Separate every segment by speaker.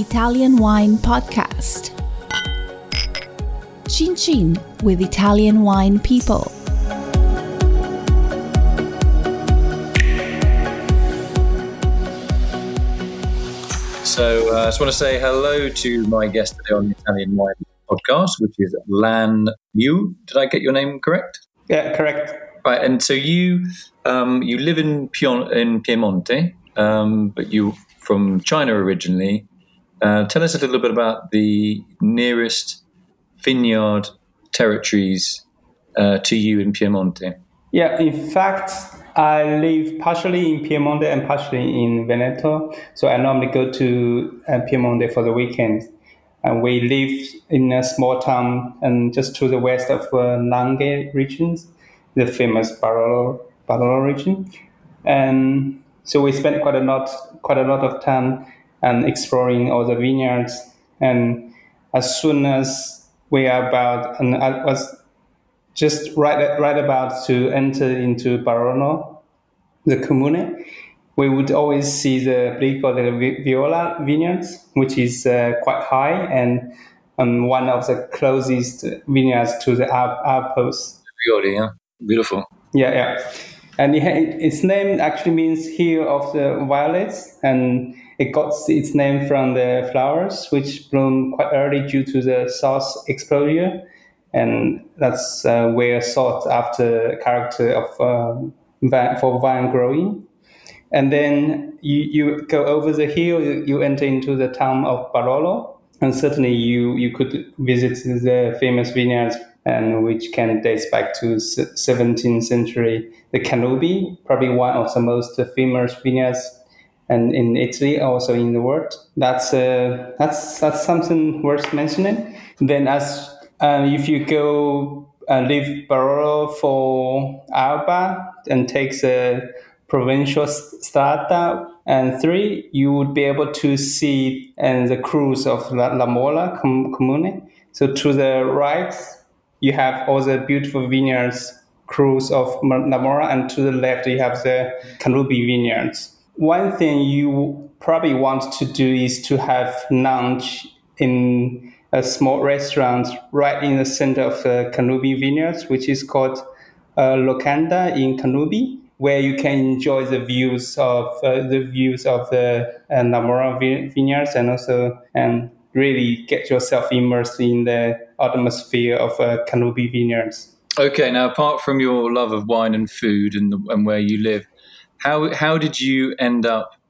Speaker 1: Italian Wine Podcast. Chin Chin with Italian Wine People.
Speaker 2: So uh, I just want to say hello to my guest today on the Italian Wine Podcast, which is Lan Liu. Did I get your name correct?
Speaker 3: Yeah, correct.
Speaker 2: Right, and so you um, you live in Pion- in Piemonte, um, but you from China originally. Uh, tell us a little bit about the nearest vineyard territories uh, to you in Piemonte.
Speaker 3: Yeah, in fact, I live partially in Piemonte and partially in Veneto. So I normally go to uh, Piemonte for the weekends. And we live in a small town and just to the west of uh, Langhe regions, the famous Barolo, Barolo region. And so we spent quite a lot, quite a lot of time and exploring all the vineyards. And as soon as we are about, and I was just right, right about to enter into Barolo, the Comune, we would always see the Bricco delle Viole vineyards, which is uh, quite high and um, one of the closest vineyards to the Alp.
Speaker 2: Violi, yeah, beautiful.
Speaker 3: Yeah, yeah. And it, its name actually means hill of the violets, and it got its name from the flowers, which bloom quite early due to the salt exposure, and that's uh, where sought after character of um, vine, for vine growing. And then you, you go over the hill, you, you enter into the town of Barolo, and certainly you, you could visit the famous vineyards and which can date back to 17th century. The Cannubi, probably one of the most famous vineyards and in Italy, also in the world. That's uh, that's that's something worth mentioning. Then, as uh, if you go and leave Barolo for Alba and take the provincial strada and three, you would be able to see and the cruise of La, La Morra Comune. So to the right, you have all the beautiful vineyards cruise of La Morra, and to the left, you have the Cannubi vineyards. One thing you probably want to do is to have lunch in a small restaurant right in the center of the Cannubi vineyards, which is called uh, Locanda in Cannubi, where you can enjoy the views of uh, the views of the uh, La Morra vineyards and also and really get yourself immersed in the atmosphere of uh, Cannubi vineyards.
Speaker 2: Okay, now apart from your love of wine and food and, the, and where you live, how how did you end up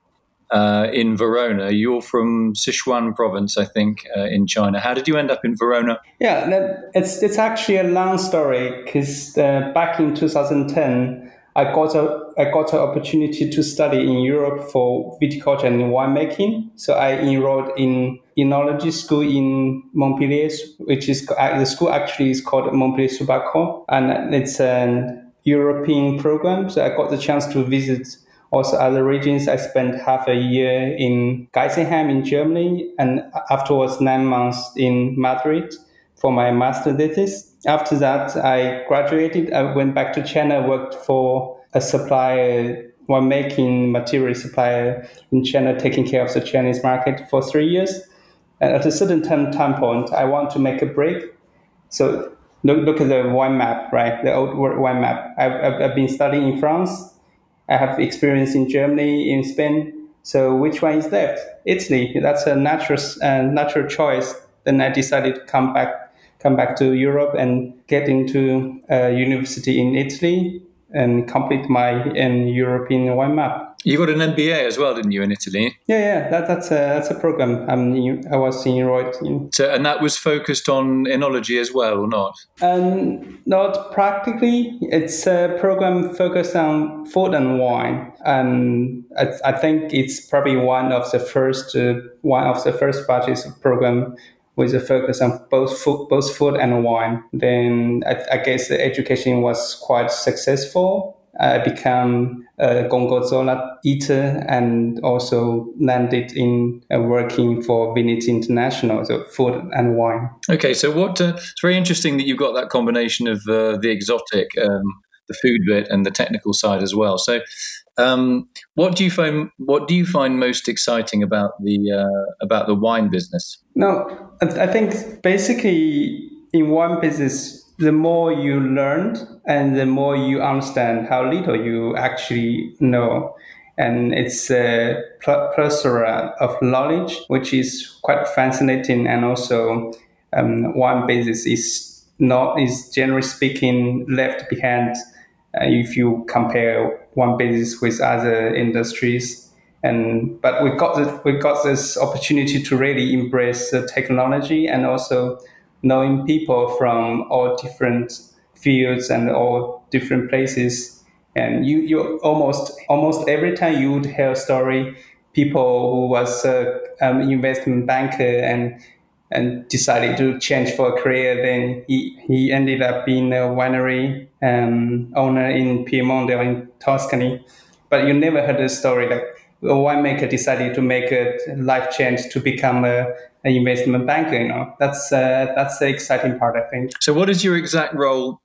Speaker 2: uh, in Verona. You're from Sichuan province, I think, uh, in China. How did you end up in Verona?
Speaker 3: Yeah, it's it's actually a long story because uh, back in 2010, I got a I got an opportunity to study in Europe for viticulture and winemaking. So I enrolled in enology school in Montpellier, which is uh, the school actually is called Montpellier SupAgro, and it's an European program. So I got the chance to visit also other regions. I spent half a year in Geisenheim in Germany and afterwards nine months in Madrid for my master thesis. After that, I graduated. I went back to China, worked for a supplier, one making material supplier in China, taking care of the Chinese market for three years. And at a certain time, time point, I want to make a break. So look, look at the wine map, right? The old wine map. I've, I've, I've been studying in France I have experience in Germany, in Spain. So which one is left? Italy. That's a natural uh, natural choice. Then I decided to come back come back to Europe and get into a university in Italy and complete my um, European wine map.
Speaker 2: You got an MBA as well, didn't you, in Italy?
Speaker 3: Yeah, yeah, that, that's a that's a program. I'm I was enrolled in.
Speaker 2: So, and that was focused on enology as well, or not?
Speaker 3: Um, not practically. It's a program focused on food and wine, and I, I think it's probably one of the first uh, one of the first batches of program with a focus on both food, both food and wine. Then I, I guess the education was quite successful I became a Gorgonzola eater and also landed in uh, working for Vinitaly International, so food and wine.
Speaker 2: Okay, so what? Uh, it's very interesting that you've got that combination of uh, the exotic, um, the food bit and the technical side as well. So, um, what do you find what do you find most exciting about the uh, about the wine business?
Speaker 3: No, I think basically in wine business, the more you learn and the more you understand how little you actually know. And it's a plethora of knowledge, which is quite fascinating. And also, um, wine business is not is generally speaking left behind uh, if you compare one business with other industries. And but we got the, we got this opportunity to really embrace the technology and also knowing people from all different fields and all different places. And you, you almost almost every time you would hear a story, people who was an um, investment banker and and decided to change for a career. Then he, he ended up being a winery um, owner in Piedmont or in Tuscany. But you never heard a story like a winemaker decided to make a life change to become a, investment banker. You know, that's uh, that's the exciting part, I think.
Speaker 2: So, what is your exact role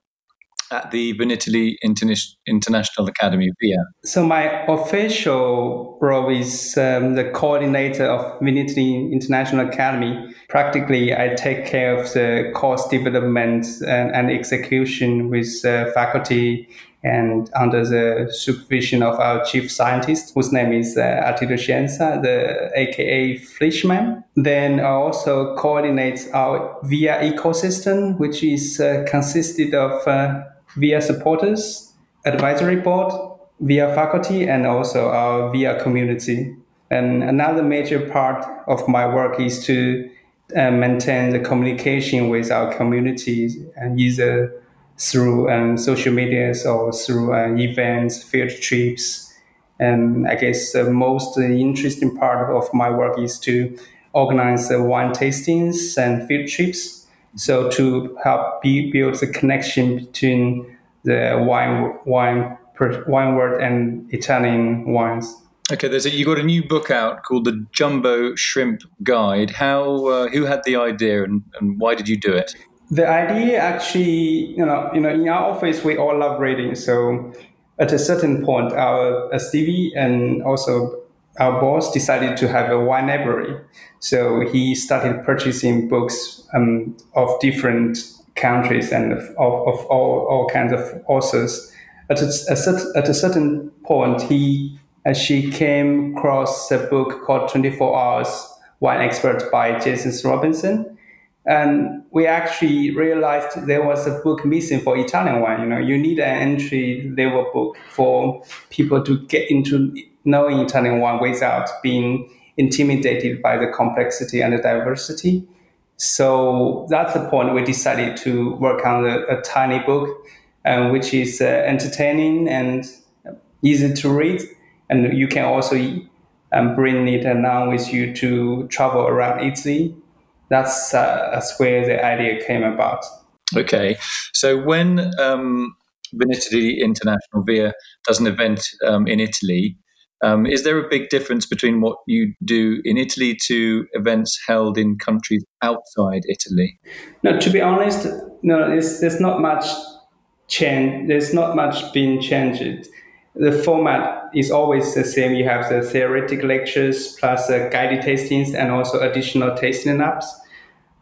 Speaker 2: at the Vinitaly International Academy, VIA?
Speaker 3: So my official role is um, the coordinator of Vinitaly International Academy. Practically, I take care of the course development and, and execution with uh, faculty and under the supervision of our chief scientist, whose name is uh, Attilio Scienza, the aka Fleischmann. Then I also coordinates our VIA ecosystem, which is uh, consisted of uh, VIA supporters, advisory board, VIA faculty, and also our VIA community. And another major part of my work is to uh, maintain the communication with our communities and either through um, social medias or through uh, events, field trips. And I guess the most interesting part of my work is to organize the wine tastings and field trips. So to help be, build the connection between the wine, wine, wine world and Italian wines.
Speaker 2: Okay, there's a, you got a new book out called the Jumbo Shrimp Guide. How uh, who had the idea and, and why did you do it?
Speaker 3: The idea actually, you know, you know, in our office we all love reading. So at a certain point, our uh, Stevie and also our boss decided to have a wine library. So he started purchasing books um, of different countries and of, of all, all kinds of authors. At a, a, at a certain point, he she came across a book called 24 Hours Wine Expert by Jancis Robinson and we actually realized there was a book missing for Italian wine. You know, you need an entry level book for people to get into knowing Italian wine without being intimidated by the complexity and the diversity. So that's the point we decided to work on a, a tiny book, um, which is uh, entertaining and easy to read. And you can also um, bring it along with you to travel around Italy that's uh, that's where the idea came about.
Speaker 2: Okay, so when um, Vinitaly International Via does an event um, in Italy, um, is there a big difference between what you do in Italy to events held in countries outside Italy?
Speaker 3: No, to be honest, no, there's not much change. There's not much being changed. The format is always the same. You have the theoretical lectures plus the guided tastings and also additional tasting apps.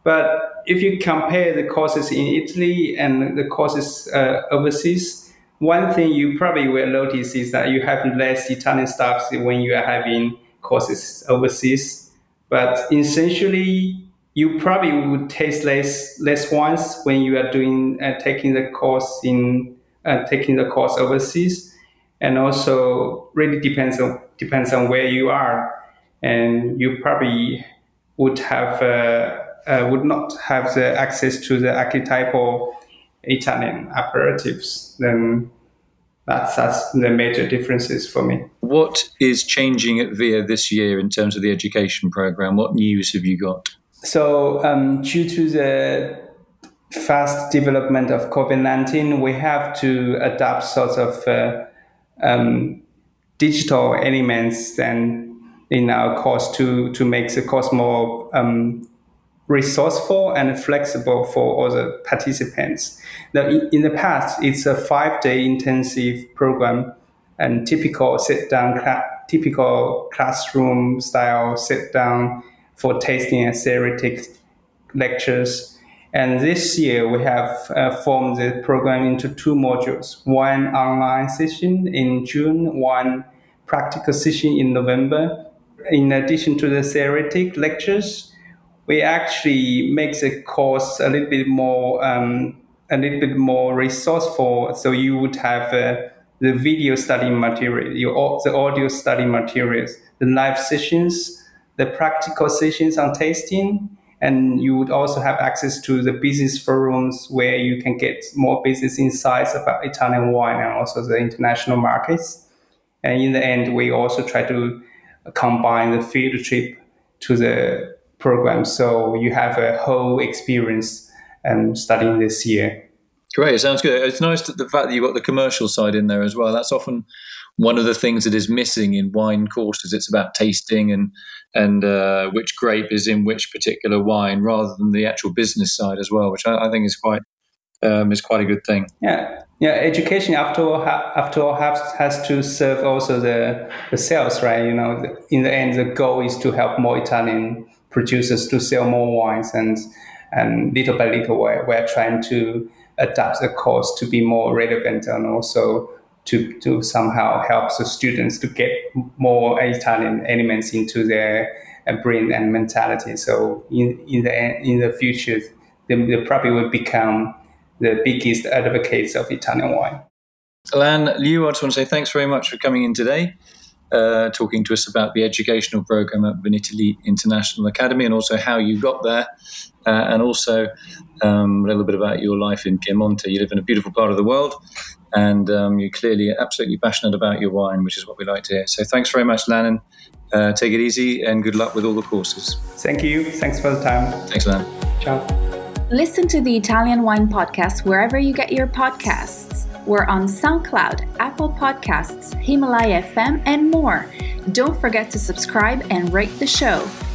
Speaker 3: But if you compare the courses in Italy and the courses uh, overseas, one thing you probably will notice is that you have less Italian staff when you are having courses overseas. But essentially, you probably would taste less less wines when you are doing uh, taking the course in uh, taking the course overseas and also really depends on depends on where you are, and you probably would have uh, uh, would not have the access to the archetypal Italian aperitifs. Then that's that's the major differences for me.
Speaker 2: What is changing at VIA this year in terms of the education program? What news have you got?
Speaker 3: So, um, due to the fast development of COVID 19, we have to adapt sort of uh, um, digital elements then in our course to to make the course more um, resourceful and flexible for all the participants. Now, in the past, it's a five-day intensive program and typical sit-down, typical classroom style sit-down for tasting and theoretic lectures. And this year, we have uh, formed the program into two modules: one online session in June, one practical session in November. In addition to the theoretic lectures, we actually make the course a little bit more um, a little bit more resourceful. So you would have uh, the video study material, your, the audio study materials, the live sessions, the practical sessions on tasting, and you would also have access to the business forums where you can get more business insights about Italian wine and also the international markets. And in the end, we also try to combine the field trip to the program. So you have a whole experience um, studying this year.
Speaker 2: Great, sounds good. It's nice that the fact that you've got the commercial side in there as well. That's often one of the things that is missing in wine courses. It's about tasting and and uh, which grape is in which particular wine, rather than the actual business side as well, which I, I think is quite um, is quite a good thing.
Speaker 3: Yeah, yeah. Education after all, ha- after all has, has to serve also the the sales, right? You know, in the end, the goal is to help more Italian producers to sell more wines, and and little by little, we're, we're trying to adapt the course to be more relevant and also to, to somehow help the students to get more Italian elements into their uh, brain and mentality. So in, in the in the future, they, they probably will become the biggest advocates of Italian wine.
Speaker 2: Alan, Liu, I just want to say thanks very much for coming in today uh, talking to us about the educational program at Vinitaly International Academy and also how you got there, uh, and also um, a little bit about your life in Piemonte. You live in a beautiful part of the world, and um, you're clearly absolutely passionate about your wine, which is what we like to hear. So thanks very much, Lannon. Uh, take it easy and good luck with all the courses.
Speaker 3: Thank you. Thanks for the time.
Speaker 2: Thanks, Lan.
Speaker 3: Ciao.
Speaker 1: Listen to the Italian Wine Podcast wherever you get your podcasts. We're on SoundCloud, Apple Podcasts, Himalaya FM, and more. Don't forget to subscribe and rate the show.